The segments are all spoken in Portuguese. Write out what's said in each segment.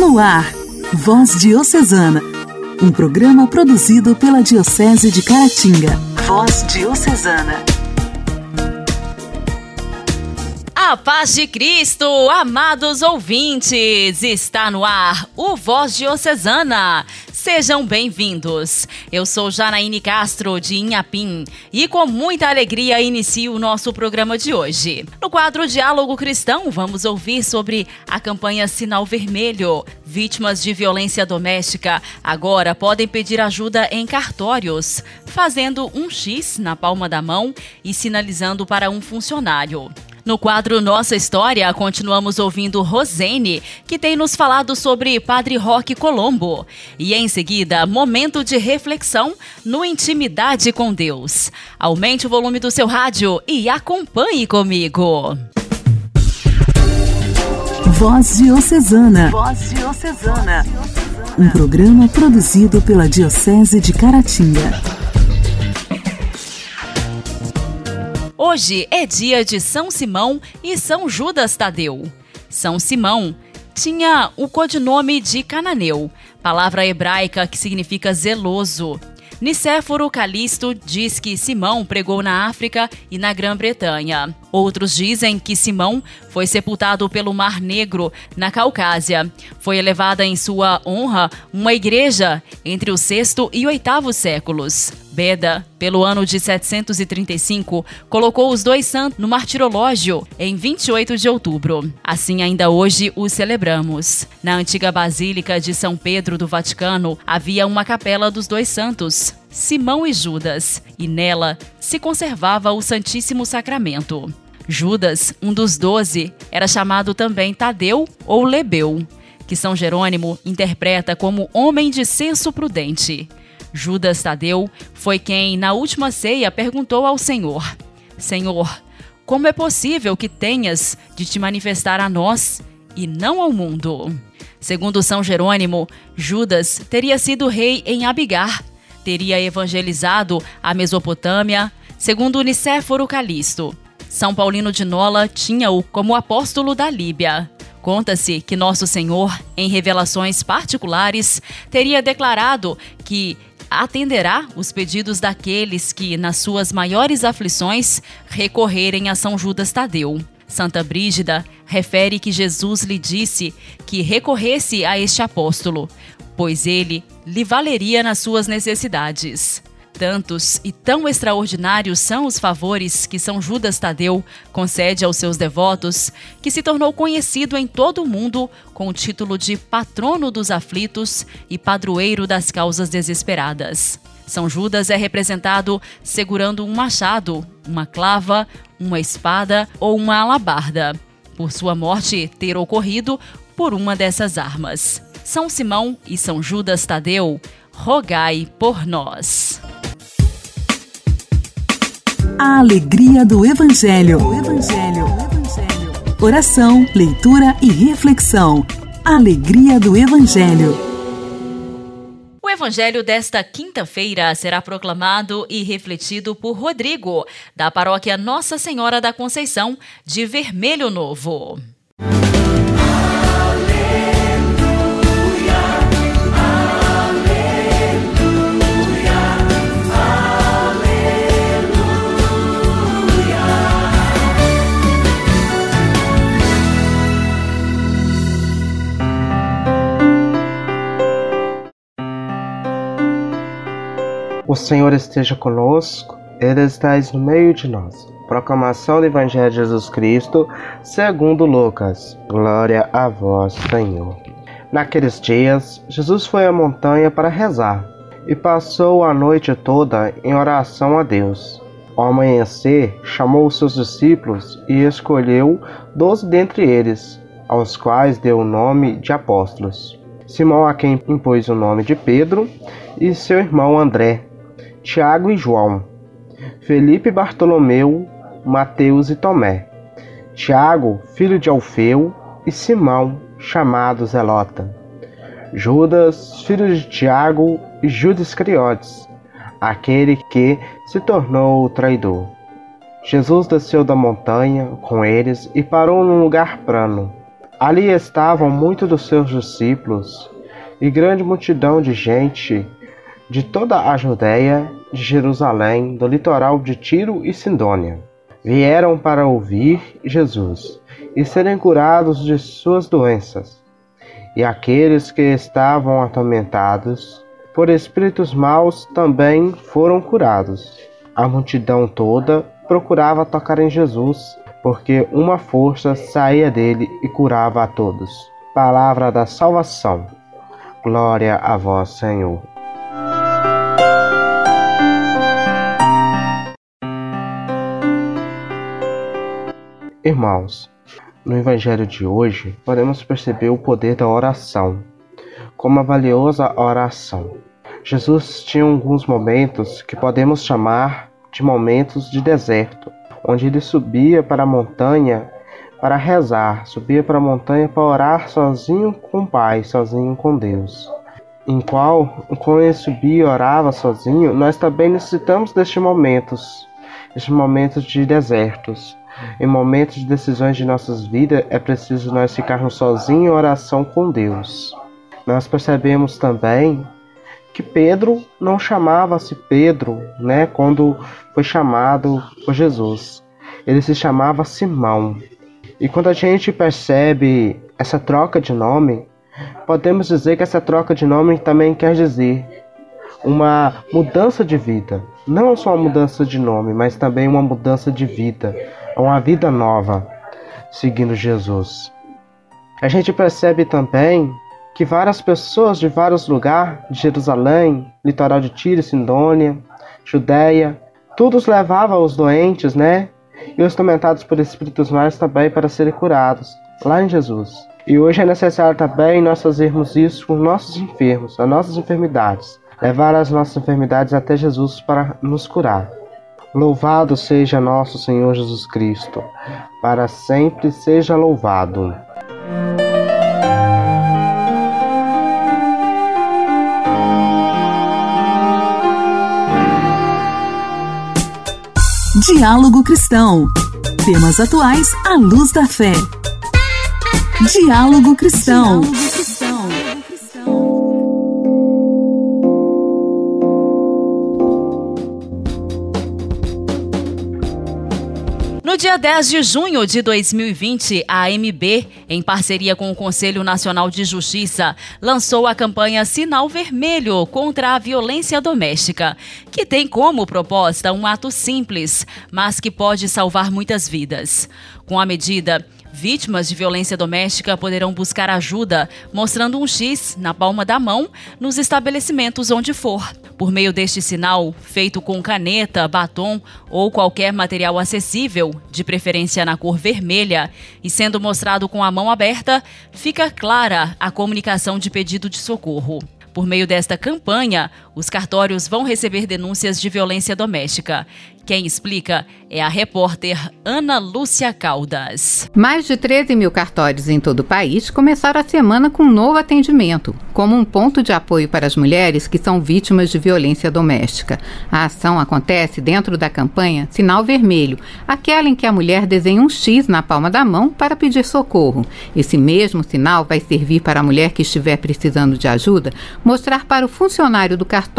No ar, Voz Diocesana, um programa produzido pela Diocese de Caratinga. Voz Diocesana. A paz de Cristo, amados ouvintes, está no ar o Voz Diocesana. Sejam bem-vindos. Eu sou Janaíne Castro, de Inhapim, e com muita alegria inicio o nosso programa de hoje. No quadro Diálogo Cristão, vamos ouvir sobre a campanha Sinal Vermelho. Vítimas de violência doméstica agora podem pedir ajuda em cartórios, fazendo um X na palma da mão e sinalizando para um funcionário. No quadro Nossa História, continuamos ouvindo Rosene, que tem nos falado sobre Padre Roque Colombo. E em seguida, momento de reflexão no Intimidade com Deus. Aumente o volume do seu rádio e acompanhe comigo. Voz Diocesana. Voz Diocesana. Um programa produzido pela Diocese de Caratinga. Hoje é dia de São Simão e São Judas Tadeu. São Simão tinha o codinome de Cananeu, palavra hebraica que significa zeloso. Nicéforo Calisto diz que Simão pregou na África e na Grã-Bretanha. Outros dizem que Simão foi sepultado pelo Mar Negro, na Caucásia. Foi elevada em sua honra uma igreja entre o sexto e oitavo séculos. Beda, pelo ano de 735, colocou os dois santos no martirológio em 28 de outubro. Assim, ainda hoje os celebramos. Na antiga Basílica de São Pedro do Vaticano havia uma capela dos dois santos, Simão e Judas, e nela se conservava o Santíssimo Sacramento. Judas, um dos doze, era chamado também Tadeu ou Lebeu, que São Jerônimo interpreta como homem de senso prudente. Judas Tadeu foi quem, na última ceia, perguntou ao Senhor: Senhor, como é possível que tenhas de te manifestar a nós e não ao mundo? Segundo São Jerônimo, Judas teria sido rei em Abigar, teria evangelizado a Mesopotâmia, segundo Nicéforo Calisto. São Paulino de Nola tinha-o como apóstolo da Líbia. Conta-se que Nosso Senhor, em revelações particulares, teria declarado que atenderá os pedidos daqueles que, nas suas maiores aflições, recorrerem a São Judas Tadeu. Santa Brígida refere que Jesus lhe disse que recorresse a este apóstolo, pois ele lhe valeria nas suas necessidades. Tantos e tão extraordinários são os favores que São Judas Tadeu concede aos seus devotos, que se tornou conhecido em todo o mundo com o título de patrono dos aflitos e padroeiro das causas desesperadas. São Judas é representado segurando um machado, uma clava, uma espada ou uma alabarda, por sua morte ter ocorrido por uma dessas armas. São Simão e São Judas Tadeu, rogai por nós a alegria do Evangelho. Evangelho. Oração, leitura e reflexão. Alegria do Evangelho. O Evangelho desta quinta-feira será proclamado e refletido por Rodrigo, da paróquia Nossa Senhora da Conceição, de Vermelho Novo. Senhor esteja conosco, Ele está no meio de nós. Proclamação do Evangelho de Jesus Cristo, segundo Lucas. Glória a vós, Senhor. Naqueles dias, Jesus foi à montanha para rezar e passou a noite toda em oração a Deus. Ao amanhecer, chamou os seus discípulos e escolheu doze dentre eles, aos quais deu o nome de apóstolos. Simão, a quem impôs o nome de Pedro, e seu irmão André, Tiago e João, Felipe Bartolomeu, Mateus e Tomé, Tiago, filho de Alfeu, e Simão, chamado Zelota, Judas, filho de Tiago, e Judas Iscariotes, aquele que se tornou o traidor. Jesus desceu da montanha com eles e parou num lugar plano. Ali estavam muitos dos seus discípulos e grande multidão de gente de toda a Judéia, de Jerusalém, do litoral de Tiro e Sidônia. Vieram para ouvir Jesus e serem curados de suas doenças. E aqueles que estavam atormentados por espíritos maus também foram curados. A multidão toda procurava tocar em Jesus, porque uma força saía dele e curava a todos. Palavra da salvação. Glória a vós, Senhor. Irmãos, no Evangelho de hoje podemos perceber o poder da oração, como a valiosa oração. Jesus tinha alguns momentos que podemos chamar de momentos de deserto, onde ele subia para a montanha para rezar, subia para a montanha para orar sozinho com o Pai, sozinho com Deus. Em qual, quando ele subia e orava sozinho, nós também necessitamos destes momentos, estes momentos de desertos. Em momentos de decisões de nossas vidas, é preciso nós ficarmos sozinhos em oração com Deus. Nós percebemos também que Pedro não chamava-se Pedro, né, quando foi chamado por Jesus. Ele se chamava Simão. E quando a gente percebe essa troca de nome, podemos dizer que essa troca de nome também quer dizer uma mudança de vida. Não só uma mudança de nome, mas também uma mudança de vida. Uma vida nova, seguindo Jesus. A gente percebe também que várias pessoas de vários lugares, de Jerusalém, litoral de Tiro, Sindônia, Judéia, todos levavam os doentes, né? e os tormentados por espíritos maus também para serem curados, lá em Jesus. E hoje é necessário também nós fazermos isso com nossos enfermos, as nossas enfermidades, levar as nossas enfermidades até Jesus para nos curar. Louvado seja nosso Senhor Jesus Cristo, para sempre seja louvado. Diálogo Cristão. Temas atuais à luz da fé. Diálogo Cristão. Diálogo No dia 10 de junho de 2020, a AMB, em parceria com o Conselho Nacional de Justiça, lançou a campanha Sinal Vermelho contra a Violência Doméstica, que tem como proposta um ato simples, mas que pode salvar muitas vidas. Com a medida, Vítimas de violência doméstica poderão buscar ajuda mostrando um X na palma da mão nos estabelecimentos onde for. Por meio deste sinal, feito com caneta, batom ou qualquer material acessível, de preferência na cor vermelha, e sendo mostrado com a mão aberta, fica clara a comunicação de pedido de socorro. Por meio desta campanha, os cartórios vão receber denúncias de violência doméstica. Quem explica é a repórter Ana Lúcia Caldas. Mais de 13 mil cartórios em todo o país começaram a semana com um novo atendimento, como um ponto de apoio para as mulheres que são vítimas de violência doméstica. A ação acontece dentro da campanha Sinal Vermelho, aquela em que a mulher desenha um X na palma da mão para pedir socorro. Esse mesmo sinal vai servir para a mulher que estiver precisando de ajuda mostrar para o funcionário do cartório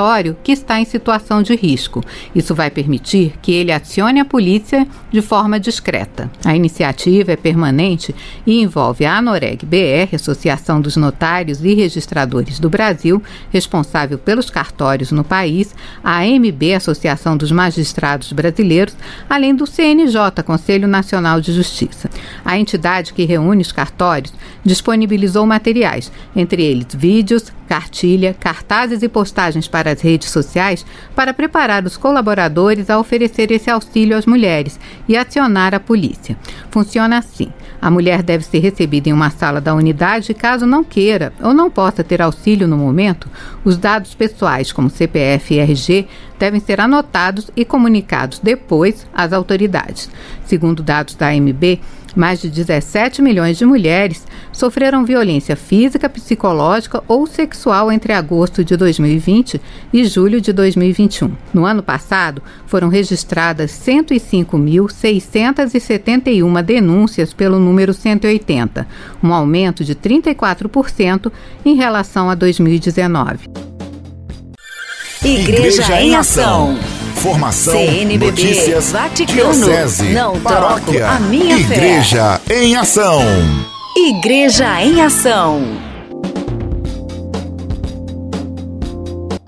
que está em situação de risco. Isso vai permitir que ele acione a polícia de forma discreta. A iniciativa é permanente e envolve a ANOREG BR, Associação dos Notários e Registradores do Brasil, responsável pelos cartórios no país, a AMB, Associação dos Magistrados Brasileiros, além do CNJ, Conselho Nacional de Justiça. A entidade que reúne os cartórios disponibilizou materiais, entre eles vídeos, cartilha, cartazes e postagens para as redes sociais para preparar os colaboradores a oferecer esse auxílio às mulheres e acionar a polícia. Funciona assim: a mulher deve ser recebida em uma sala da unidade caso não queira ou não possa ter auxílio no momento, os dados pessoais, como CPF e RG, devem ser anotados e comunicados depois às autoridades. Segundo dados da AMB, Mais de 17 milhões de mulheres sofreram violência física, psicológica ou sexual entre agosto de 2020 e julho de 2021. No ano passado, foram registradas 105.671 denúncias pelo número 180, um aumento de 34% em relação a 2019. Igreja, Igreja em Ação. Formação, CNBB, notícias, Vaticano, diocese, não paróquia, a minha Igreja fé. em Ação. Igreja em Ação.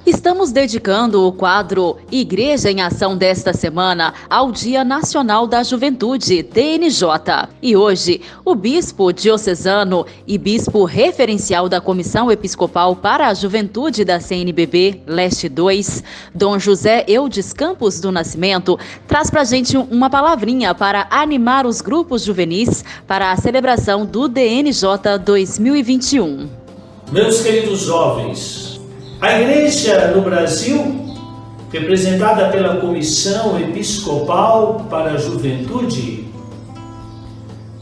Estamos dedicando o quadro Igreja em Ação desta semana ao Dia Nacional da Juventude, DNJ. E hoje, o bispo diocesano e bispo referencial da Comissão Episcopal para a Juventude da CNBB, Leste 2, Dom José Eudes Campos do Nascimento, traz para a gente uma palavrinha para animar os grupos juvenis para a celebração do DNJ 2021. Meus queridos jovens, a igreja no Brasil, representada pela Comissão Episcopal para a Juventude,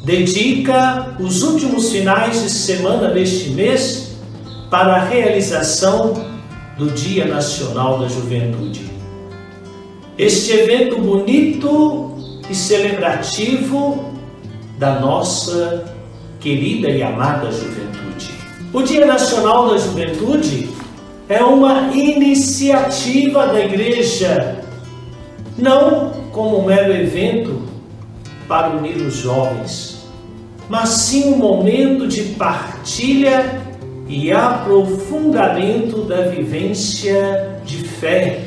dedica os últimos finais de semana deste mês para a realização do Dia Nacional da Juventude. Este evento bonito e celebrativo da nossa querida e amada juventude. O Dia Nacional da Juventude é uma iniciativa da igreja, não como um mero evento para unir os jovens, mas sim um momento de partilha e aprofundamento da vivência de fé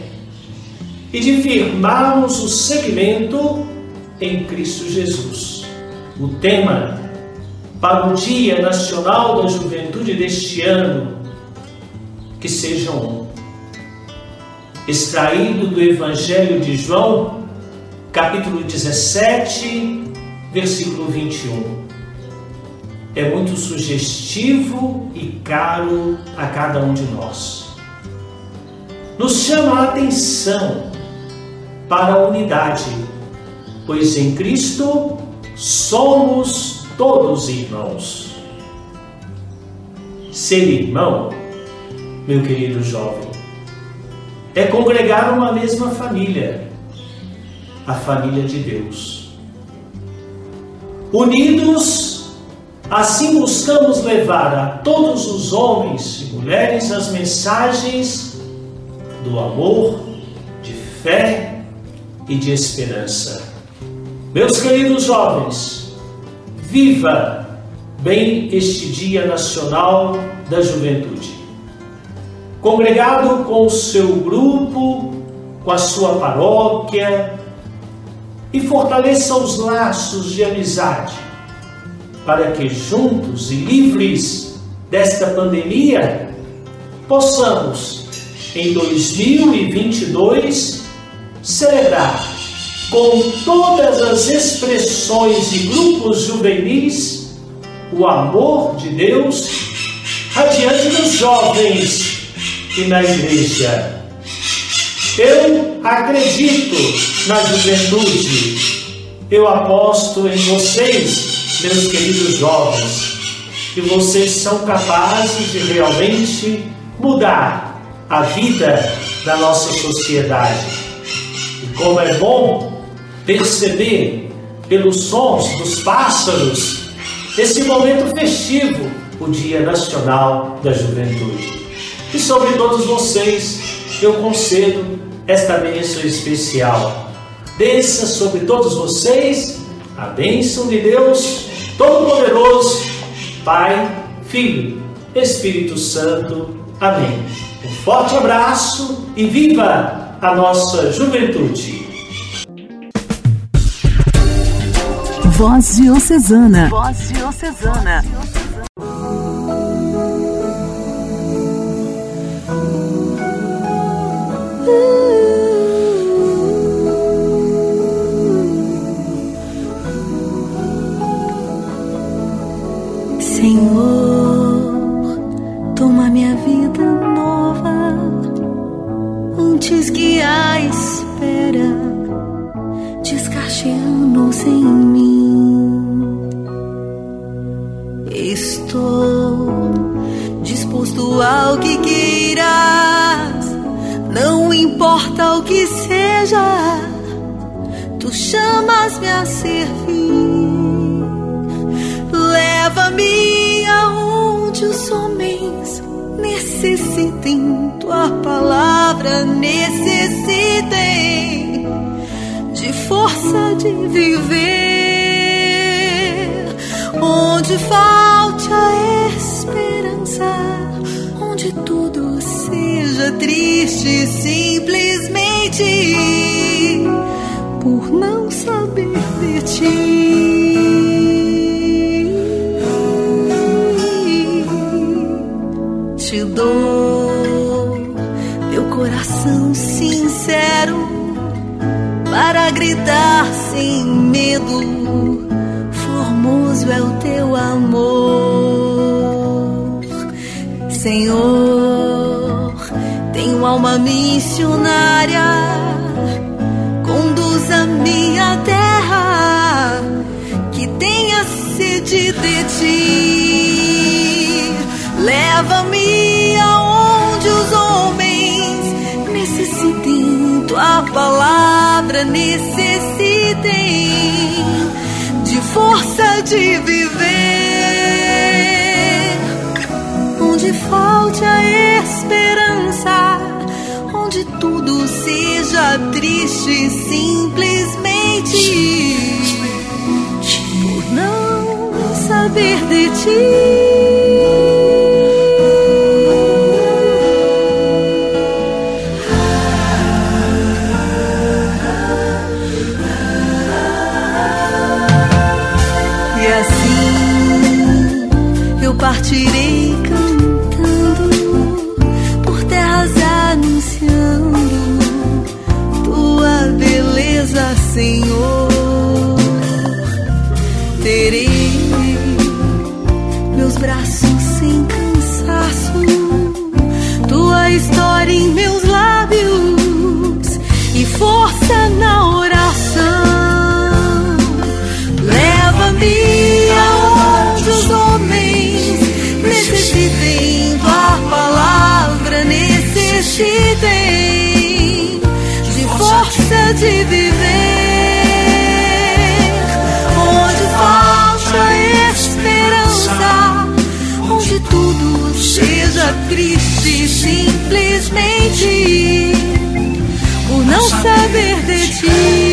e de firmarmos o segmento em Cristo Jesus. O tema para o Dia Nacional da Juventude deste ano que sejam um. Extraído do Evangelho de João, capítulo 17, versículo 21. É muito sugestivo e caro a cada um de nós. Nos chama a atenção para a unidade, pois em Cristo somos todos irmãos. Ser irmão meu querido jovem, é congregar uma mesma família, a família de Deus. Unidos, assim buscamos levar a todos os homens e mulheres as mensagens do amor, de fé e de esperança. Meus queridos jovens, viva bem este Dia Nacional da Juventude congregado com o seu grupo, com a sua paróquia, e fortaleça os laços de amizade, para que juntos e livres desta pandemia possamos, em 2022, celebrar com todas as expressões e grupos juvenis o amor de Deus adiante dos jovens e na igreja. Eu acredito na juventude. Eu aposto em vocês, meus queridos jovens, que vocês são capazes de realmente mudar a vida da nossa sociedade. E como é bom perceber pelos sons dos pássaros esse momento festivo, o Dia Nacional da Juventude. E sobre todos vocês eu concedo esta bênção especial. Desça sobre todos vocês a bênção de Deus Todo-Poderoso, Pai, Filho, Espírito Santo. Amém. Um forte abraço e viva a nossa juventude. Voz Diocesana. Voz Diocesana. Chamas-me a servir. Leva-me aonde os homens necessitem, tua palavra necessitem de força de viver, onde falte a esperança, onde tudo seja triste simplesmente por não saber de ti. Te dou meu coração sincero para gritar sem medo. Formoso é o teu amor, Senhor. Tenho alma missionária, minha terra que tenha sede de ti. Leva-me aonde os homens necessitem tua palavra, necessitem de força de viver. Onde falte a esperança, onde tudo seja triste simplesmente por não saber de ti. E simplesmente por não saber de ti.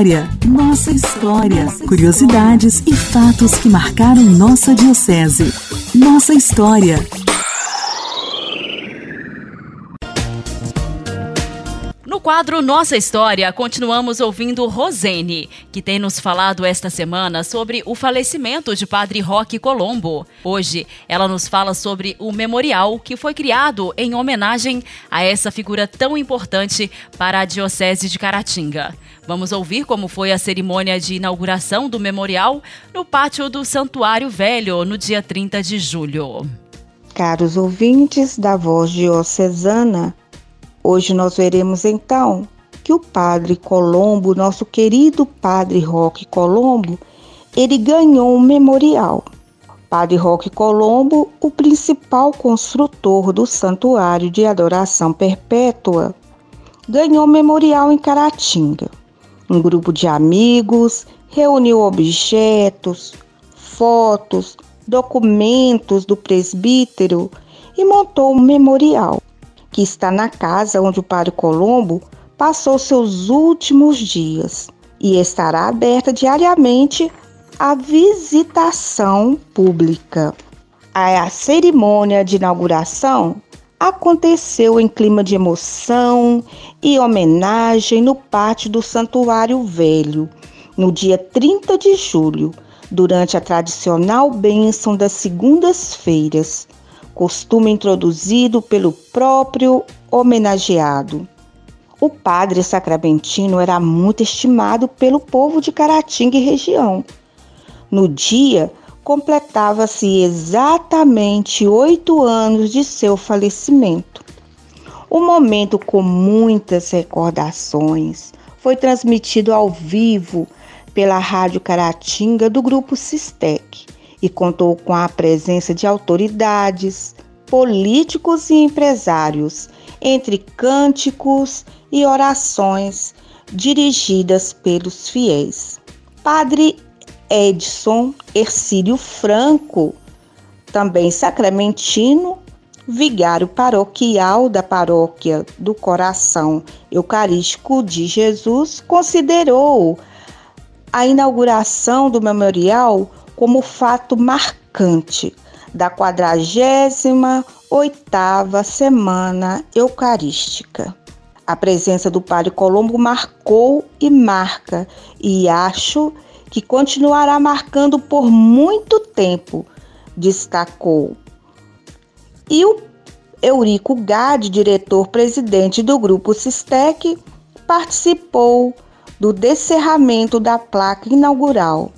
História, nossa história. Curiosidades e fatos que marcaram nossa diocese. Nossa história. Quadro Nossa História, continuamos ouvindo Rosene, que tem nos falado esta semana sobre o falecimento de Padre Roque Colombo. Hoje, ela nos fala sobre o memorial que foi criado em homenagem a essa figura tão importante para a Diocese de Caratinga. Vamos ouvir como foi a cerimônia de inauguração do memorial no pátio do Santuário Velho, no dia 30 de julho. Caros ouvintes da Voz Diocesana, hoje nós veremos então que o Padre Colombo, nosso querido Padre Roque Colombo, ele ganhou um memorial. Padre Roque Colombo, o principal construtor do Santuário de Adoração Perpétua, ganhou um memorial em Caratinga. Um grupo de amigos reuniu objetos, fotos, documentos do presbítero e montou um memorial, que está na casa onde o Padre Colombo passou seus últimos dias e estará aberta diariamente à visitação pública. A cerimônia de inauguração aconteceu em clima de emoção e homenagem no pátio do Santuário Velho, no dia 30 de julho, durante a tradicional bênção das segundas-feiras, costume introduzido pelo próprio homenageado. O padre sacramentino era muito estimado pelo povo de Caratinga e região. No dia, completava-se exatamente oito anos de seu falecimento. O momento com muitas recordações foi transmitido ao vivo pela Rádio Caratinga do Grupo Sistec e contou com a presença de autoridades, políticos e empresários, entre cânticos e orações dirigidas pelos fiéis. Padre Edson Ercílio Franco, também sacramentino, vigário paroquial da Paróquia do Coração Eucarístico de Jesus, considerou a inauguração do memorial como fato marcante da 48ª Semana Eucarística. A presença do Padre Colombo marcou e marca, e acho que continuará marcando por muito tempo, destacou. E o Eurico Gade, diretor-presidente do Grupo Sistec, participou do descerramento da placa inaugural.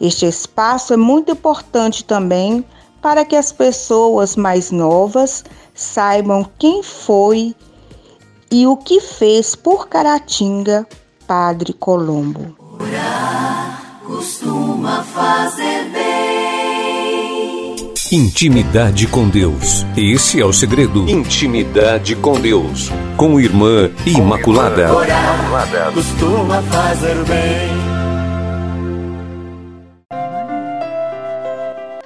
Este espaço é muito importante também para que as pessoas mais novas saibam quem foi e o que fez por Caratinga Padre Colombo. Orar costuma fazer bem. Intimidade com Deus. Esse é o segredo. Intimidade com Deus. Com Irmã Imaculada. Imaculada. Costuma fazer bem.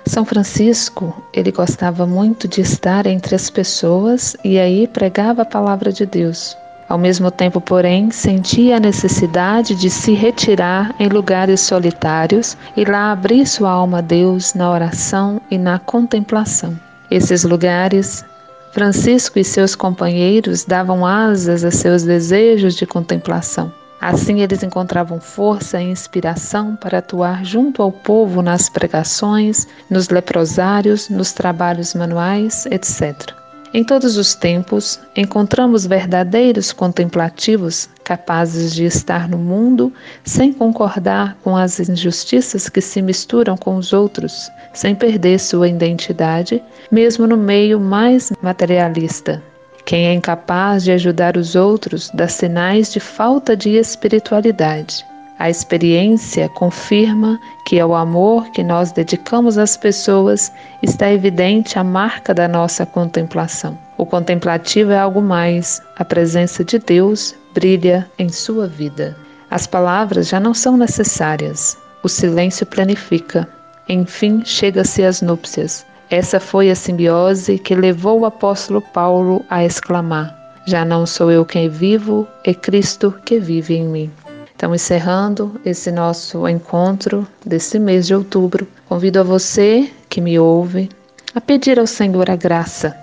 São Francisco, ele gostava muito de estar entre as pessoas e aí pregava a palavra de Deus. Ao mesmo tempo, porém, sentia a necessidade de se retirar em lugares solitários e lá abrir sua alma a Deus na oração e na contemplação. Esses lugares, Francisco e seus companheiros davam asas a seus desejos de contemplação. Assim, eles encontravam força e inspiração para atuar junto ao povo nas pregações, nos leprosários, nos trabalhos manuais, etc. Em todos os tempos, encontramos verdadeiros contemplativos capazes de estar no mundo sem concordar com as injustiças que se misturam com os outros, sem perder sua identidade, mesmo no meio mais materialista. Quem é incapaz de ajudar os outros dá sinais de falta de espiritualidade. A experiência confirma que ao amor que nós dedicamos às pessoas está evidente a marca da nossa contemplação. O contemplativo é algo mais, a presença de Deus brilha em sua vida. As palavras já não são necessárias, o silêncio planifica. Enfim, chega-se às núpcias. Essa foi a simbiose que levou o apóstolo Paulo a exclamar: Já não sou eu quem vivo, é Cristo que vive em mim. Então, encerrando esse nosso encontro desse mês de outubro, convido a você que me ouve a pedir ao Senhor a graça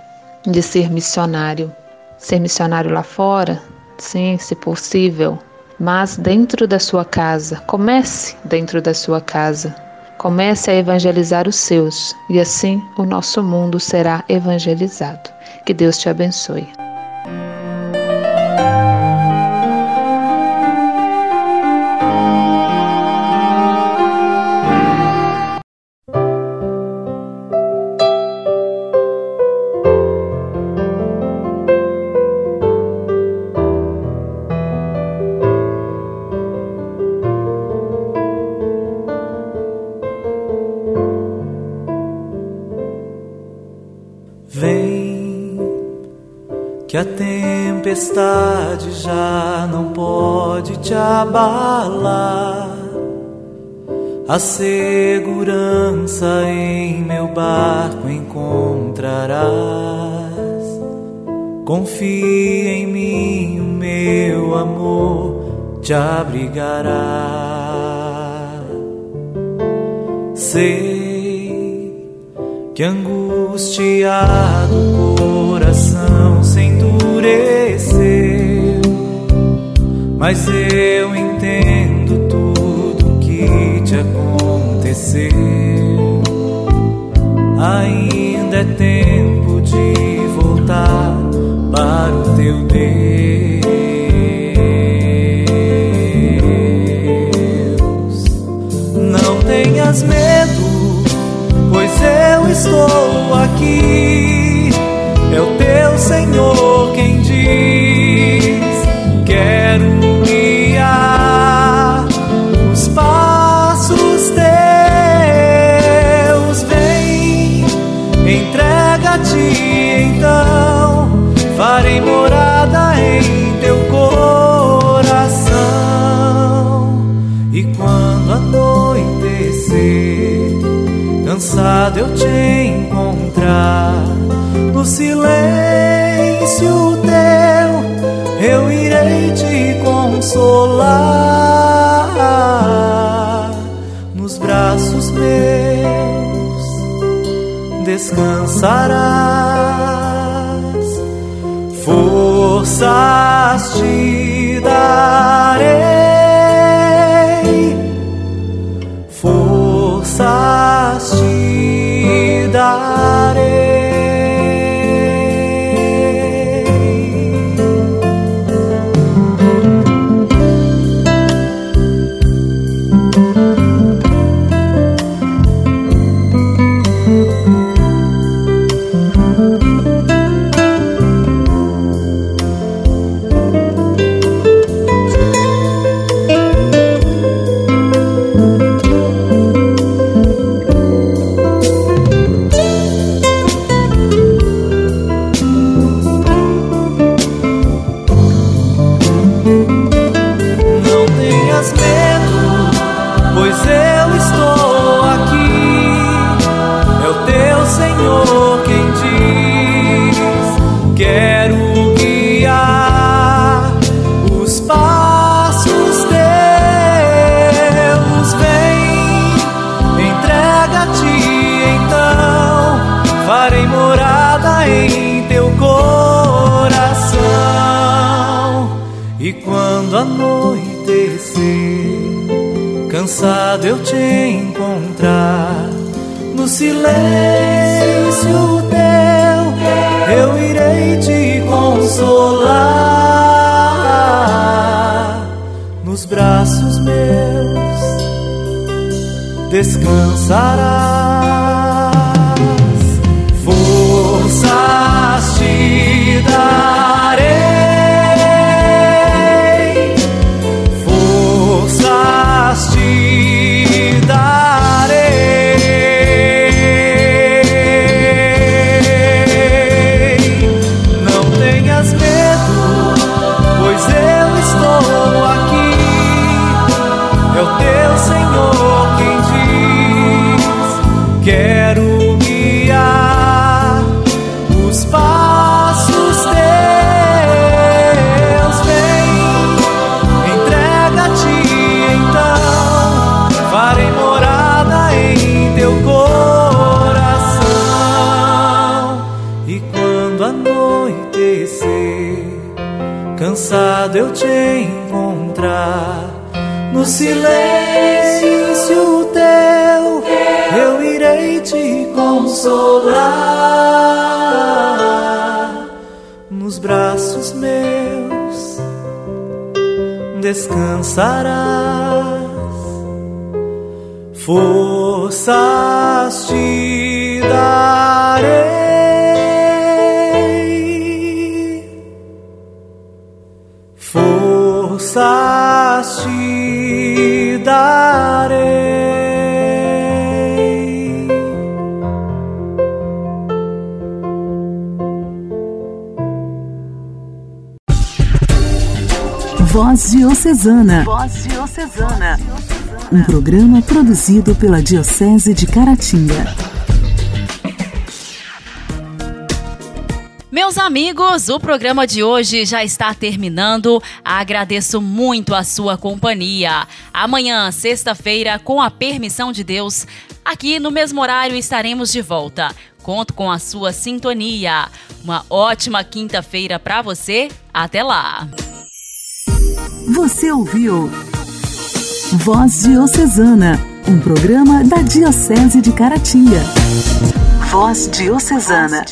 de ser missionário. Ser missionário lá fora, sim, se possível, mas dentro da sua casa. Comece dentro da sua casa. Comece a evangelizar os seus e assim o nosso mundo será evangelizado. Que Deus te abençoe. Tempestade já não pode te abalar. A segurança em meu barco encontrarás. Confia em mim, o meu amor te abrigará. Sei que angustiado endureceu, mas eu entendo tudo que te aconteceu. Ainda é tempo de voltar para o teu Deus. Não tenhas medo, pois eu estou aqui. No silêncio teu, eu irei te consolar. Nos braços meus descansarás, forças te darei, anoitecer, cansado eu te encontrar, no silêncio teu, eu irei te consolar. Nos braços meus descansarás, eu te encontrar, no silêncio teu, eu irei te consolar. Nos braços meus descansarás, forças te Forças te darei. Voz Diocesana. Voz Diocesana. um programa produzido pela Diocese de Caratinga. Amigos, o programa de hoje já está terminando. Agradeço muito a sua companhia. Amanhã, sexta-feira, com a permissão de Deus, aqui no mesmo horário estaremos de volta. Conto com a sua sintonia. Uma ótima quinta-feira para você. Até lá. Você ouviu Voz Diocesana, um programa da Diocese de Caratinga. Voz Diocesana.